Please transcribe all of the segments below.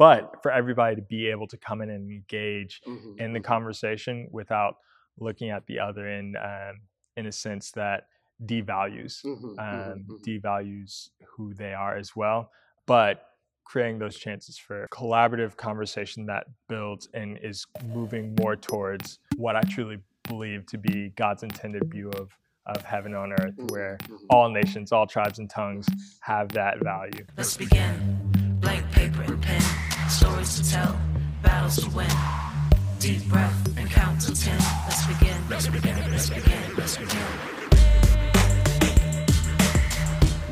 but for everybody to be able to come in and engage mm-hmm. in the mm-hmm. conversation without looking at the other end um, in a sense that devalues mm-hmm, mm-hmm um, mm-hmm. devalues who they are as well but creating those chances for collaborative conversation that builds and is moving more towards what i truly believe to be god's intended view of of heaven on earth where all nations all tribes and tongues have that value let's begin blank paper and pen stories to tell battles to win deep breath and count to ten let's begin let's begin let's begin let's begin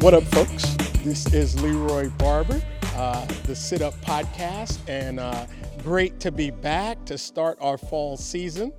What up, folks? This is Leroy Barber, uh, the Sit Up Podcast, and uh, great to be back to start our fall season.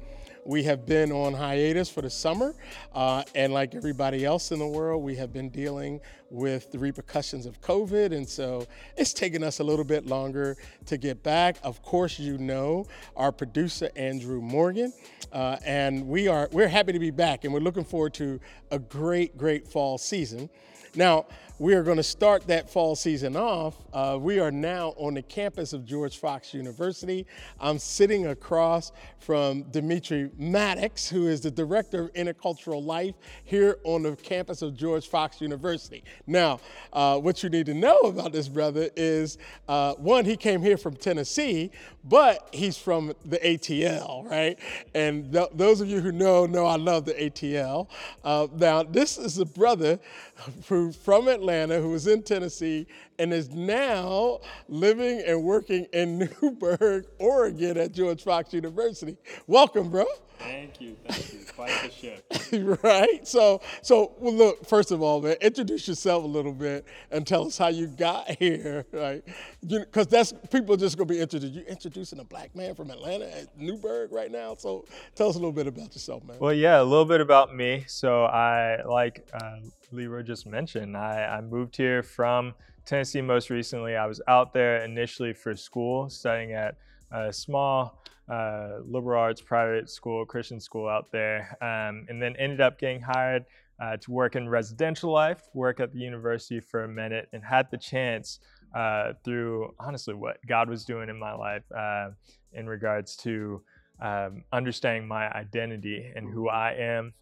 We have been on hiatus for the summer, uh, and like everybody else in the world, we have been dealing with the repercussions of COVID, and so it's taken us a little bit longer to get back. Of course, you know our producer Andrew Morgan, uh, and we are we're happy to be back, and we're looking forward to a great, great fall season. Now, we are going to start that fall season off. Uh, we are now on the campus of George Fox University. I'm sitting across from Dimitri Maddox, who is the Director of Intercultural Life here on the campus of George Fox University. Now, uh, what you need to know about this brother is uh, one, he came here from Tennessee, but he's from the ATL, right? And th- those of you who know, know I love the ATL. Uh, now, this is a brother who, from Atlanta Atlanta who was in Tennessee and is now living and working in Newberg, Oregon at George Fox University. Welcome, bro. Thank you, thank you. Quite the shift. right. So, so well, look. First of all, man, introduce yourself a little bit and tell us how you got here, right? Because that's people are just gonna be interested. You introducing a black man from Atlanta at Newberg right now. So, tell us a little bit about yourself, man. Well, yeah, a little bit about me. So, I like uh, Leroy just mentioned. I, I moved here from Tennessee most recently. I was out there initially for school, studying at a small uh, liberal arts private school, Christian school out there, um, and then ended up getting hired uh, to work in residential life, work at the university for a minute, and had the chance uh, through honestly what God was doing in my life uh, in regards to um, understanding my identity and who I am,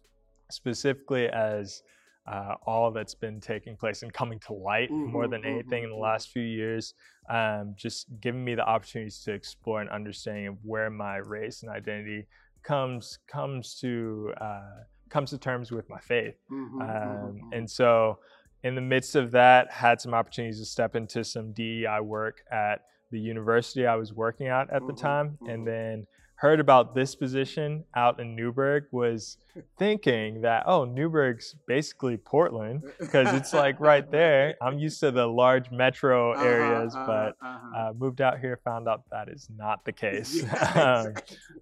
specifically as uh, all that's been taking place and coming to light mm-hmm, more than anything mm-hmm. in the mm-hmm. last few years, um, just giving me the opportunities to explore an understanding of where my race and identity comes comes to uh, comes to terms with my faith. Mm-hmm, mm-hmm um, mm-hmm. and so, in the midst of that, had some opportunities to step into some DEI work at the university I was working at at the time, and then heard about this position out in Newberg was thinking that, oh, Newberg's basically Portland because it's like right there. I'm used to the large metro uh-huh, areas, uh-huh, but uh-huh. Uh, moved out here, found out that is not the case. Yeah, um,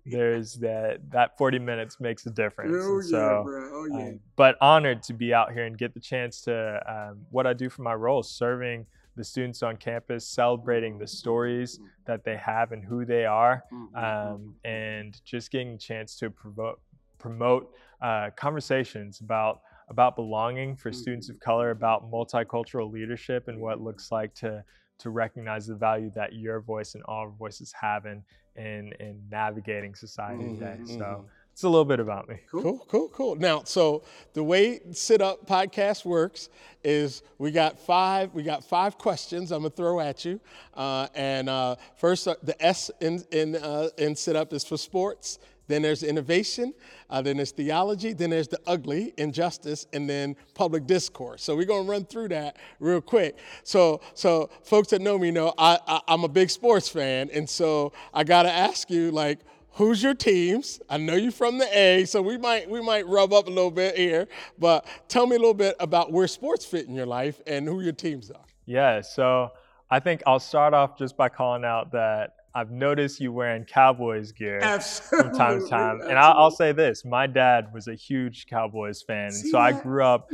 there's that, that 40 minutes makes a difference. Oh, so, yeah, oh, yeah. Um, but honored to be out here and get the chance to, um, what I do for my role, serving the students on campus, celebrating the stories that they have and who they are, mm-hmm, um, mm-hmm. and just getting a chance to promote promote uh, conversations about about belonging for students of color, about multicultural leadership, and what it looks like to to recognize the value that your voice and all voices have in in, in navigating society mm-hmm, today. So mm-hmm. It's a little bit about me. Cool. cool, cool, cool. Now, so the way Sit Up podcast works is we got five we got five questions I'm gonna throw at you, uh, and uh, first uh, the S in in uh, in Sit Up is for sports. Then there's innovation, uh, then there's theology, then there's the ugly, injustice, and then public discourse. So we're gonna run through that real quick. So, so folks that know me know I, I I'm a big sports fan, and so I gotta ask you like who's your teams? I know you're from the A, so we might we might rub up a little bit here, but tell me a little bit about where sports fit in your life and who your teams are. Yeah, so I think I'll start off just by calling out that I've noticed you wearing Cowboys gear Absolutely. from time to time. And I'll, I'll, say this my dad was a huge Cowboys fan. See so that? I grew up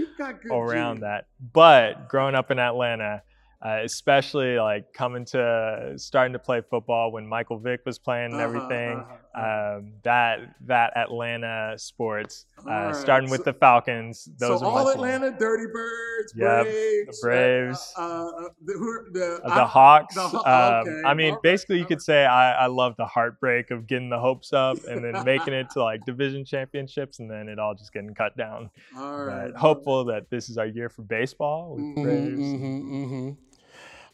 around that. But growing up in Atlanta, uh, especially like coming to starting to play football when Michael Vick was playing and Uh-huh, everything. uh-huh. Um, that that Atlanta sports, uh, right. starting with So- the Falcons. Those so are all Atlanta, Dirty Birds, Yep, Braves, the Braves. uh, uh, the, who, the, Uh, the I- Hawks. the Haw- um, I mean, right, basically, you could say I, I love the heartbreak of getting the hopes up and then making it to like division championships, and then it all just getting cut down. all right, But hopeful that this is our year for baseball with Mhm, Braves. mhm, mhm.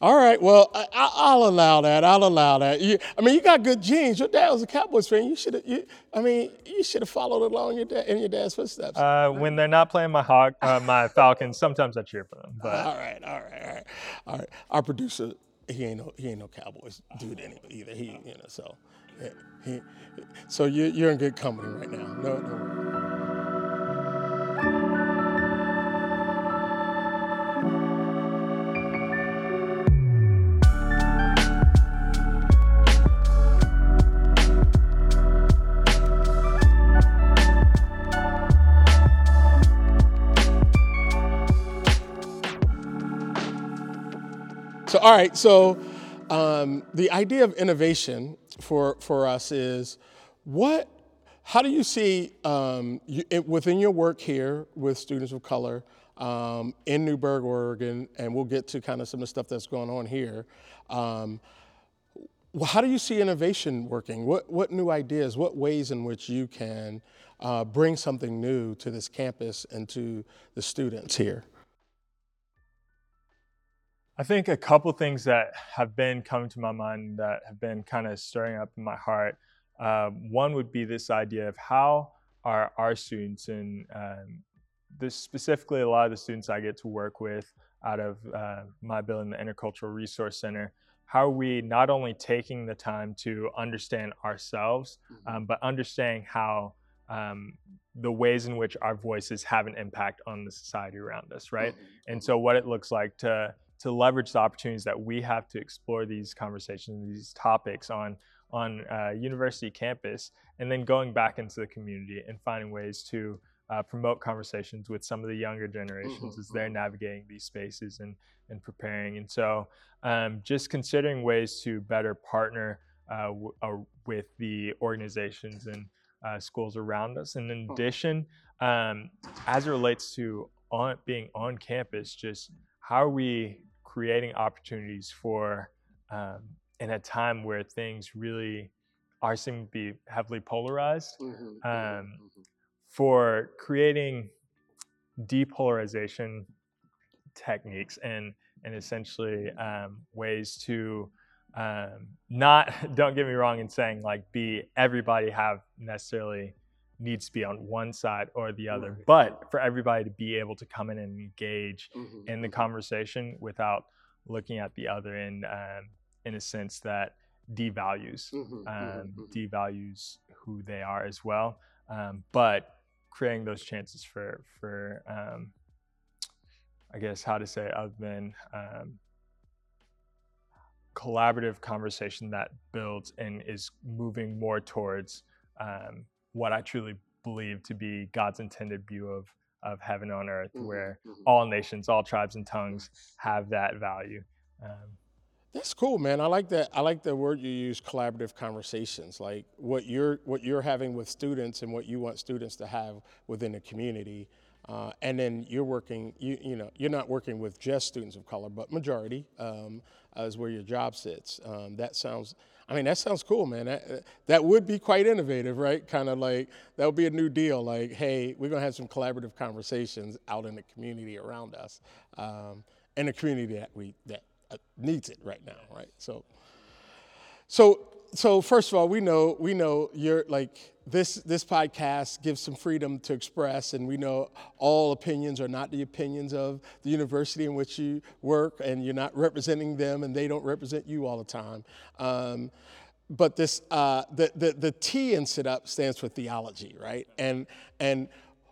All right. Well, I, I, I'll allow that. I'll allow that. You, I mean, you got good genes. Your dad was a Cowboys fan. You should have. You, I mean, you should have followed along your dad in your dad's footsteps. Uh, when they're not playing my hawk, uh, my Falcons, sometimes I cheer for them. But all right. All right. All right. All right. Our producer, he ain't no he ain't no Cowboys dude any- either. He you know so. yeah, He, so you, you're in good company right now. No, no. All right. So, um, the idea of innovation for for us is what. How do you see um, you, it, within your work here with students of color um, in Newberg, Oregon, and we'll get to kind of some of the stuff that's going on here. Um, how do you see innovation working? What what new ideas? What ways in which you can uh, bring something new to this campus and to the students here? I think a couple things that have been coming to my mind that have been kind of stirring up in my heart. Um, one would be this idea of how are our students and um, this specifically a lot of the students I get to work with out of uh, my building, the Intercultural Resource Center. How are we not only taking the time to understand ourselves, um, but understanding how um, the ways in which our voices have an impact on the society around us, right? And so, what it looks like to to leverage the opportunities that we have to explore these conversations, these topics on on uh, university campus, and then going back into the community and finding ways to uh, promote conversations with some of the younger generations Mhm, as they're navigating these spaces and and preparing. And so, um, just considering ways to better partner uh, w- uh, with the organizations and uh, schools around us. And in addition, um, as it relates to on being on campus, just how are we creating opportunities for um, in a time where things really are seeming to be heavily polarized um, for creating depolarization techniques and and essentially um, ways to um, not don't get me wrong in saying like be everybody have necessarily needs to be on one side or the other Right. but for everybody to be able to come in and engage Mm-hmm. in the conversation without looking at the other in um, in a sense that devalues Mm-hmm. um, devalues who they are as well um, but creating those chances for for um, I guess how to say it other than um, collaborative conversation that builds and is moving more towards um, what I truly believe to be God's intended view of of heaven on earth, where all nations, all tribes and tongues have that value. Um, That's cool, man. I like that. I like the word you use, collaborative conversations. Like what you're what you're having with students and what you want students to have within the community. Uh, and then you're working. You you know you're not working with just students of color, but majority um, is where your job sits. Um, that sounds. I mean, that sounds cool, man. That, that would be quite innovative, right? Kind of like that would be a new deal. Like, hey, we're gonna have some collaborative conversations out in the community around us, um, and the community that we that uh, needs it right now, right? So, so, so first of all, we know we know you're like this. This podcast gives some freedom to express, and we know all opinions are not the opinions of the university in which you work, and you're not representing them, and they don't represent you all the time. Um, but this uh, the, the the T in sit up stands for theology, right? And and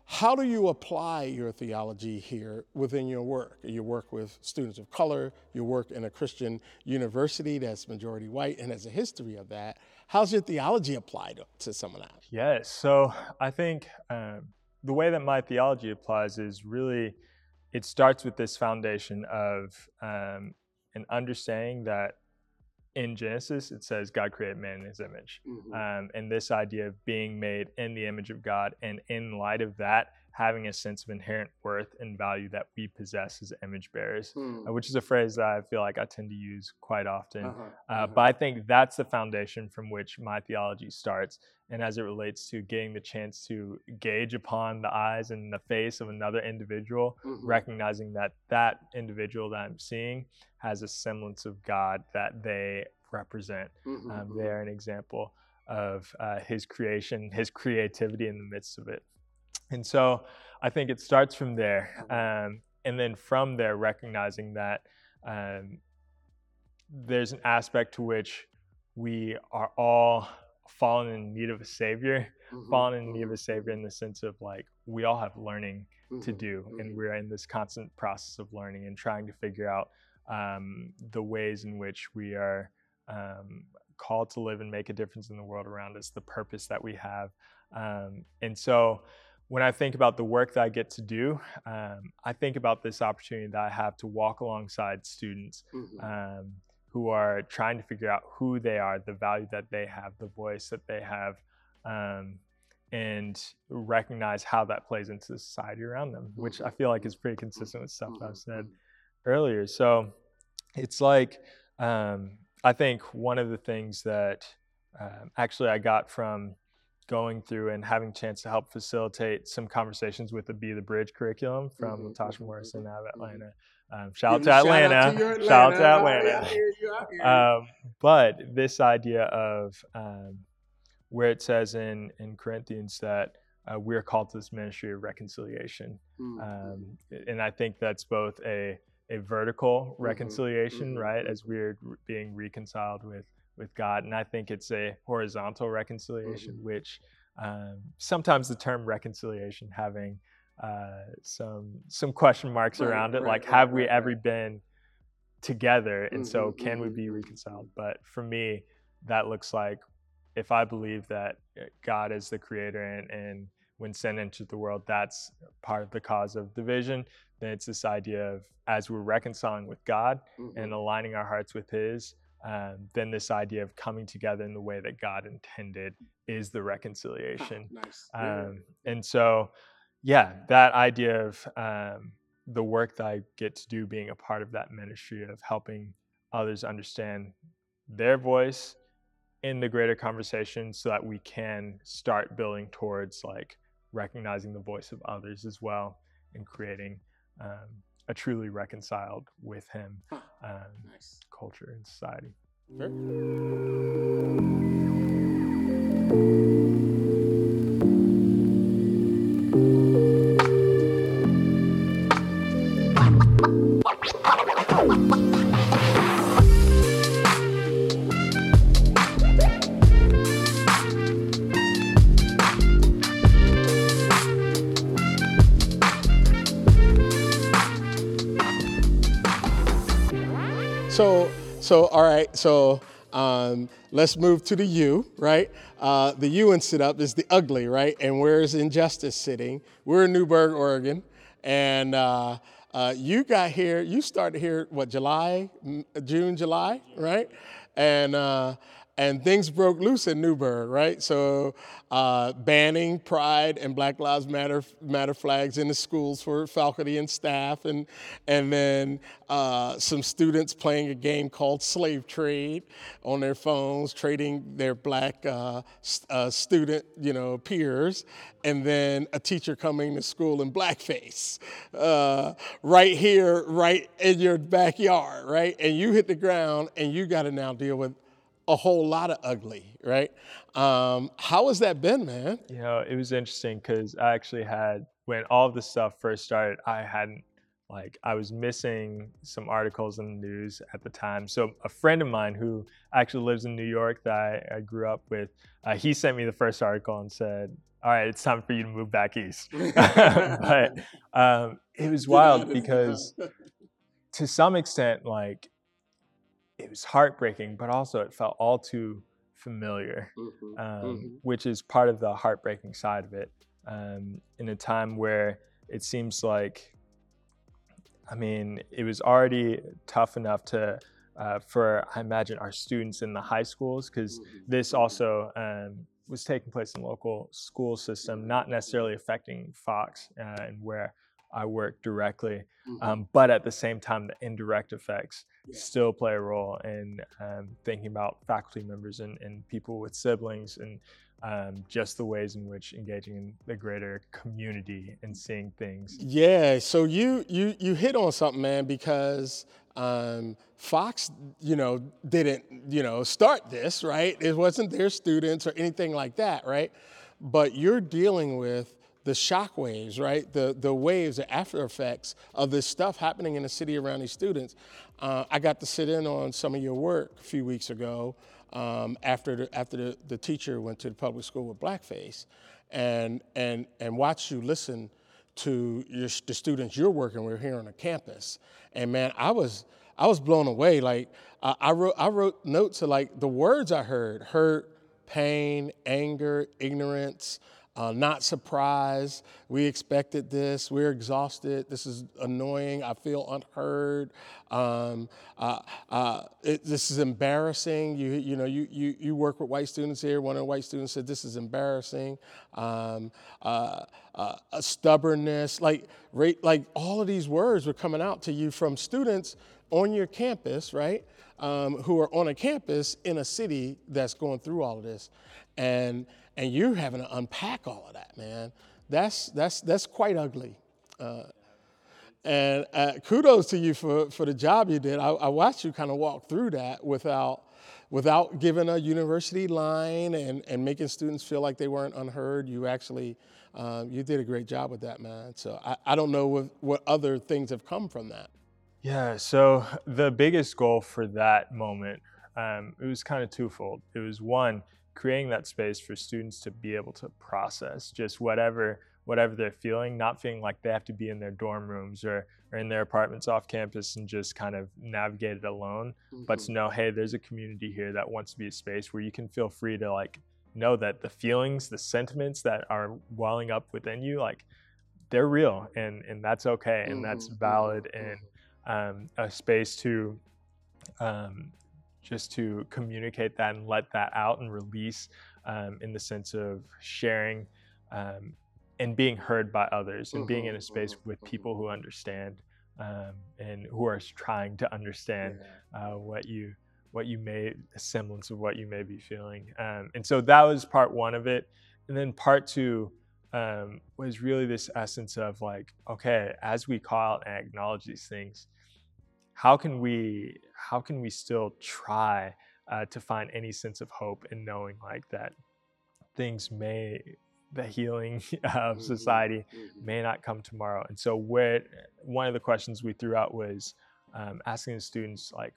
how do you apply your theology here within your work? You work with students of color, you work in a Christian university that's majority white and has a history of that. How's your theology applied to some of that? Yes. So I think um, the way that my theology applies is really it starts with this foundation of um, and understanding that in Genesis it says God created man in His image, Mhm. um, and this idea of being made in the image of God, and in light of that, having a sense of inherent worth and value that we possess as image bearers, Hmm. uh, which is a phrase that I feel like I tend to use quite often. Uh-huh, Uh, uh-huh. but I think that's the foundation from which my theology starts. And as it relates to getting the chance to gauge upon the eyes and the face of another individual, Mhm. recognizing that that individual that I'm seeing has a semblance of God that they represent. Mhm, Um, they're an example of uh, His creation, His creativity in the midst of it. And so I think it starts from there. Um, and then from there, recognizing that um, there's an aspect to which we are all fallen in need of a savior, Mhm, fallen in need of mhm, a savior in the sense of like we all have learning to mhm, do, mhm. and we're in this constant process of learning and trying to figure out um, the ways in which we are um, called to live and make a difference in the world around us, the purpose that we have. Um, and so when I think about the work that I get to do, um, I think about this opportunity that I have to walk alongside students Mhm. um, who are trying to figure out who they are, the value that they have, the voice that they have, um, and recognize how that plays into the society around them, which I feel like is pretty consistent with stuff that I've Mhm, said earlier. So it's like um, I think one of the things that um, actually I got from going through and having a chance to help facilitate some conversations with the Be the Bridge curriculum from Mhm, Latasha mhm, Morrison mhm, out of mhm. Atlanta. Um, shout out Give to a shout Atlanta. out to your Shout out to Atlanta. I Atlanta. hear you, I hear you. Um, but this idea of um, where it says in in Corinthians that uh, we're called to this ministry of reconciliation, Mhm, um, and I think that's both a a vertical reconciliation, mhm, right, as we're being reconciled with with God, and I think it's a horizontal reconciliation, Mhm. which um, sometimes the term reconciliation having uh, some some question marks Right, around it, right, like right, have we ever been together, and so Mhm, can we be mhm, reconciled? But for me, that looks like if I believe that uh, God is the creator and, and when sin entered the world, that's part of the cause of division, then it's this idea of as we're reconciling with God and mhm. aligning our hearts with His, um, then this idea of coming together in the way that God intended is the reconciliation. Nice. Yeah. Um, and so, yeah, that idea of um, the work that I get to do being a part of that ministry of helping others understand their voice in the greater conversation so that we can start building towards like recognizing the voice of others as well and creating um, a truly reconciled with him Huh. um, Nice. culture and society. Very- So, all right. So um, let's move to the U, right? Uh, the U in sit up is the ugly, right? And where's injustice sitting? We're in Newberg, Oregon, and uh, uh, you got here. You started here what July, June, July, right? And uh, and things broke loose in Newberg, right? So uh, banning Pride and Black Lives Matter Matter flags in the schools for faculty and staff, and and then uh, some students playing a game called Slave Trade on their phones, trading their black uh, uh, student, you know, peers, and then a teacher coming to school in blackface, uh, right here, right in your backyard, right? And you hit the ground, and you got to now deal with a whole lot of ugly, right? Um, how has that been, man? You know, it was interesting because I actually had, when all of this stuff first started, I hadn't, like, I was missing some articles in the news at the time. So a friend of mine who actually lives in New York that I, I grew up with, uh, he sent me the first article and said, all right, it's time for you to move back east. but um, it was wild because to some extent, like, it was heartbreaking, but also it felt all too familiar Mhm, um, mhm. which is part of the heartbreaking side of it. Um, in a time where it seems like I mean, it was already tough enough to uh, for I imagine our students in the high schools because this also um, was taking place in the local school system, not necessarily affecting Fox uh, and where I work directly, um, but at the same time, the indirect effects still play a role in um, thinking about faculty members and, and people with siblings and um, just the ways in which engaging in the greater community and seeing things. Yeah, so you you you hit on something, man, because um, Fox, you know, didn't you know start this, right? It wasn't their students or anything like that, right? But you're dealing with the shock waves, right? The the waves, the after effects of this stuff happening in the city around these students. Uh, I got to sit in on some of your work a few weeks ago um, after the, after the, the teacher went to the public school with blackface, and and and watch you listen to your, the students you're working with here on the campus. And man, I was I was blown away. Like I wrote I wrote notes of like the words I heard: hurt, pain, anger, ignorance. Uh, not surprised. We expected this. We're exhausted. This is annoying. I feel unheard. Um, uh, uh, it, this is embarrassing. You, you know, you, you, you work with white students here. One of the white students said, This is embarrassing. Um, uh, uh, stubbornness. Like, right, like all of these words were coming out to you from students on your campus, right? Um, who are on a campus in a city that's going through all of this. And and you're having to unpack all of that, man. That's that's that's quite ugly. Uh, and uh, kudos to you for, for the job you did. I, I watched you kind of walk through that without without giving a university line and, and making students feel like they weren't unheard. You actually um, you did a great job with that, man. So I, I don't know what, what other things have come from that. Yeah. So the biggest goal for that moment, um, it was kind of twofold. It was one creating that space for students to be able to process just whatever whatever they're feeling, not feeling like they have to be in their dorm rooms or, or in their apartments off campus and just kind of navigate it alone, mm-hmm. but to mm-hmm. know, hey, there's a community here that wants to be a space where you can feel free to like know that the feelings, the sentiments that are welling up within you, like they're real and and that's okay and mm-hmm. that's valid mm-hmm. and um, a space to um, just to communicate that and let that out and release um, in the sense of sharing um, and being heard by others and being in a mm-hmm, space mm-hmm, with people mm-hmm. who understand um, and who are trying to understand uh, what you what you may a semblance of what you may be feeling um, and so that was part one of it and then part two um, was really this essence of like okay as we call out and acknowledge these things how can we how can we still try uh, to find any sense of hope in knowing like that things may the healing of mm-hmm, society mm-hmm. may not come tomorrow. And so where one of the questions we threw out was um, asking the students like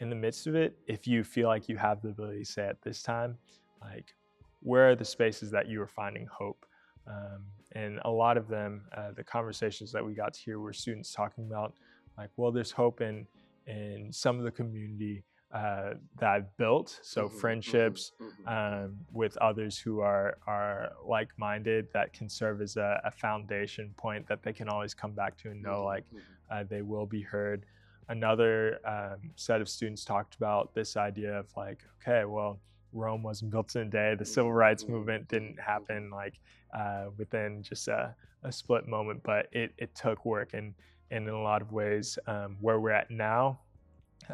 in the midst of it if you feel like you have the ability to say at this time like where are the spaces that you are finding hope? Um, and a lot of them uh, the conversations that we got to hear were students talking about like well there's hope in in some of the community uh, that I've built. So mm-hmm, friendships mm-hmm, mm-hmm. um, with others who are are like minded that can serve as a, a, foundation point that they can always come back to and know mm-hmm, like mm-hmm. uh, they will be heard. Another um, set of students talked about this idea of like, okay, well, Rome wasn't built in a day. The civil rights movement didn't happen like uh, within just a, a split moment, but it, it took work and and in a lot of ways, um, where we're at now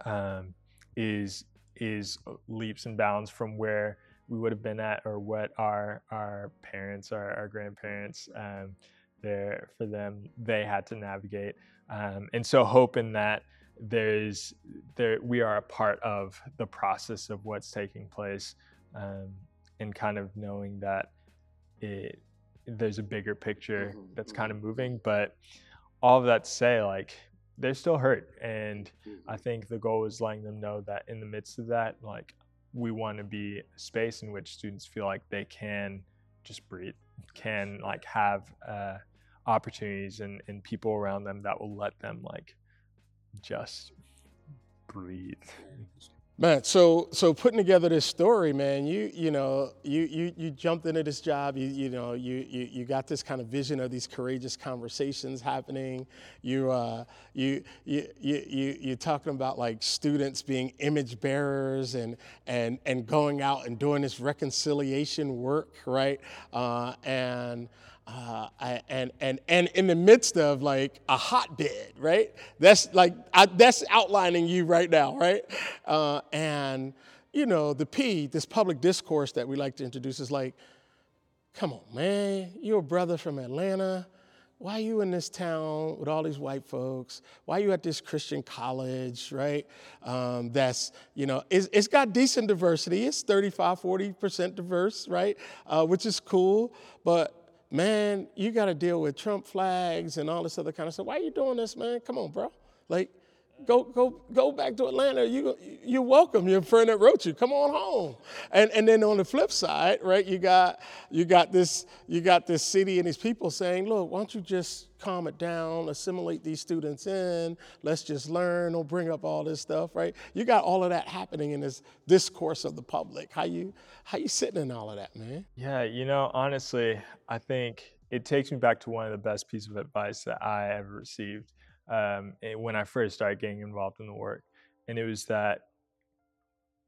um, is is leaps and bounds from where we would have been at or what our our parents our, our grandparents um, there for them they had to navigate um, and so hope in that there's there we are a part of the process of what's taking place um, and kind of knowing that it there's a bigger picture mm-hmm, that's kind of mm-hmm. moving but all of that to say, like they're still hurt, and I mm-hmm. think the goal is letting them know that in the midst of that, like we want to be a space in which students feel like they can just breathe, can like have uh, opportunities and, and people around them that will let them like just breathe. Man, so so putting together this story, man, you you know you you you jumped into this job. You you know you you, you got this kind of vision of these courageous conversations happening. You uh you you you you you're talking about like students being image bearers and and and going out and doing this reconciliation work, right? Uh, and uh, and and and in the midst of like a hotbed, right? That's like I, that's outlining you right now, right? Uh, and you know the P, this public discourse that we like to introduce is like, come on, man, you're a brother from Atlanta. Why are you in this town with all these white folks? Why are you at this Christian college, right? Um, that's, you know, it's, it's got decent diversity. It's 35, 40% diverse, right? Uh, which is cool. But man, you got to deal with Trump flags and all this other kind of stuff. Why are you doing this, man? Come on, bro. Like, go go go back to Atlanta. You you're welcome. Your friend that wrote you. Come on home. And and then on the flip side, right? You got you got this you got this city and these people saying, look, why don't you just calm it down, assimilate these students in, let's just learn, don't bring up all this stuff, right? You got all of that happening in this discourse of the public. How you how you sitting in all of that, man? Yeah, you know, honestly, I think it takes me back to one of the best pieces of advice that I ever received um, eh, when I first started getting involved in the work, and it was that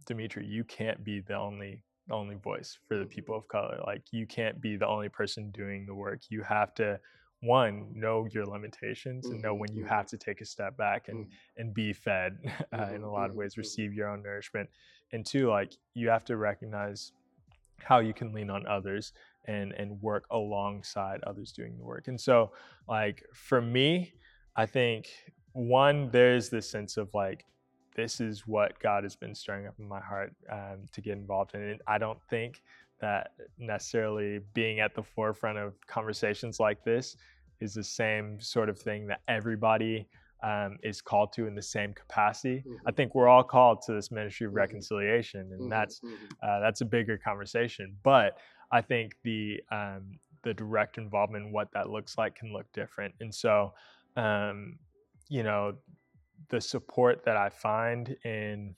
Dimitri, you can't be the only only voice for the mm-hmm. people of color. Like you can't be the only person doing the work. You have to one know your limitations and know when you mm-hmm. have to take a step back and mm-hmm. and be fed uh, in a lot of ways receive your own nourishment and two like you have to recognize how you can lean on others and and work alongside others doing the work and so like for me I think one, there's this sense of like, this is what God has been stirring up in my heart um, to get involved in. And I don't think that necessarily being at the forefront of conversations like this is the same sort of thing that everybody um, is called to in the same capacity. Mm-hmm. I think we're all called to this ministry of mm-hmm. reconciliation, and mm-hmm. that's mm-hmm. uh, that's a bigger conversation. But I think the um, the direct involvement, what that looks like, can look different. And so um, you know, the support that I find in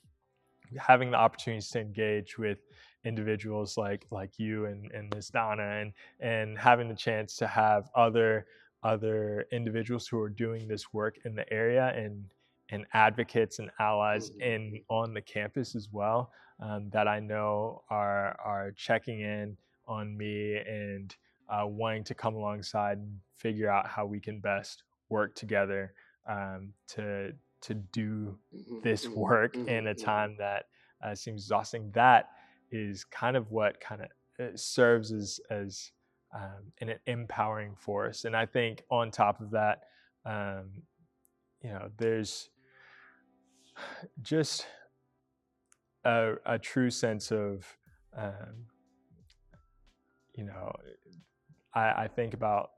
having the opportunities to engage with individuals like like you and, and Ms. Donna and and having the chance to have other other individuals who are doing this work in the area and and advocates and allies mm-hmm. in on the campus as well um, that I know are are checking in on me and uh, wanting to come alongside and figure out how we can best work together um, to to do mm-hmm, this mm-hmm, work in a mm-hmm, time that uh, seems exhausting. That is kind of what kind of uh, serves as as um, an empowering force. And I think on top of that, um, you know, there's just a, a true sense of, um, you know, I, I think about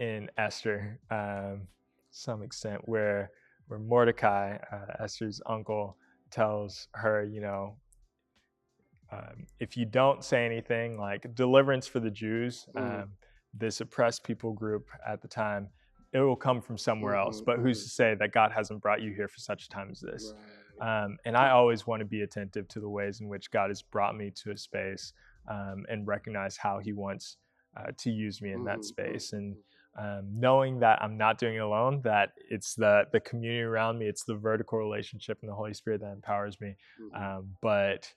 in Esther, um, some extent, where where Mordecai, uh, Esther's uncle, tells her, you know, um, if you don't say anything, like deliverance for the Jews, mm. um, this oppressed people group at the time, it will come from somewhere mm-hmm, else. But who's mm-hmm. to say that God hasn't brought you here for such a time as this? Right. Um, and I always want to be attentive to the ways in which God has brought me to a space um, and recognize how He wants uh, to use me in that mm-hmm, space. And um, knowing that I'm not doing it alone, that it's the the community around me, it's the vertical relationship and the Holy Spirit that empowers me. Mm-hmm. Um, but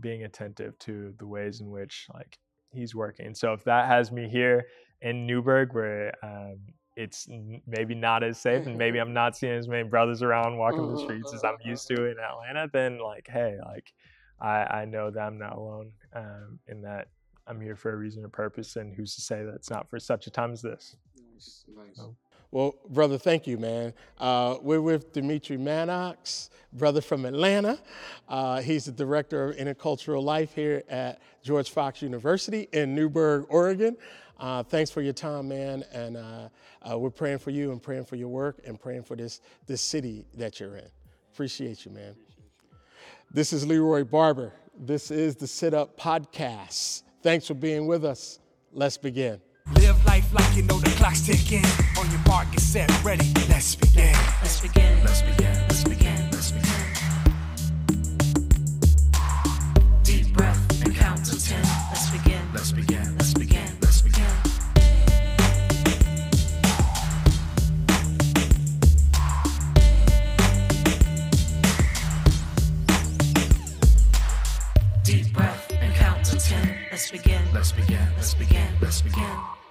being attentive to the ways in which like He's working. So if that has me here in Newberg, where um, it's maybe not as safe, and maybe I'm not seeing as many brothers around walking the streets as I'm used to in Atlanta, then like, hey, like I, I know that I'm not alone um, in that I'm here for a reason or purpose, and who's to say that it's not for such a time as this? Nice, well, brother, thank you, man. Uh, we're with Dimitri Mannix, brother from Atlanta. Uh, he's the director of intercultural life here at George Fox University in Newberg, Oregon. Uh, thanks for your time, man, and uh, uh, we're praying for you and praying for your work and praying for this this city that you're in. Appreciate you, man. This is Leroy Barber. This is the Sit Up Podcast. Thanks for being with us. Let's begin. Live life like you know the clock's ticking. On your mark, get set, ready. Let's begin. Let's begin. Let's begin. Let's begin. Let's begin. Deep breath and count to ten. Let's begin. Let's begin. Let's begin. Let's begin. Deep breath and count to ten. Let's begin. Let's begin. Let's begin. Let's begin.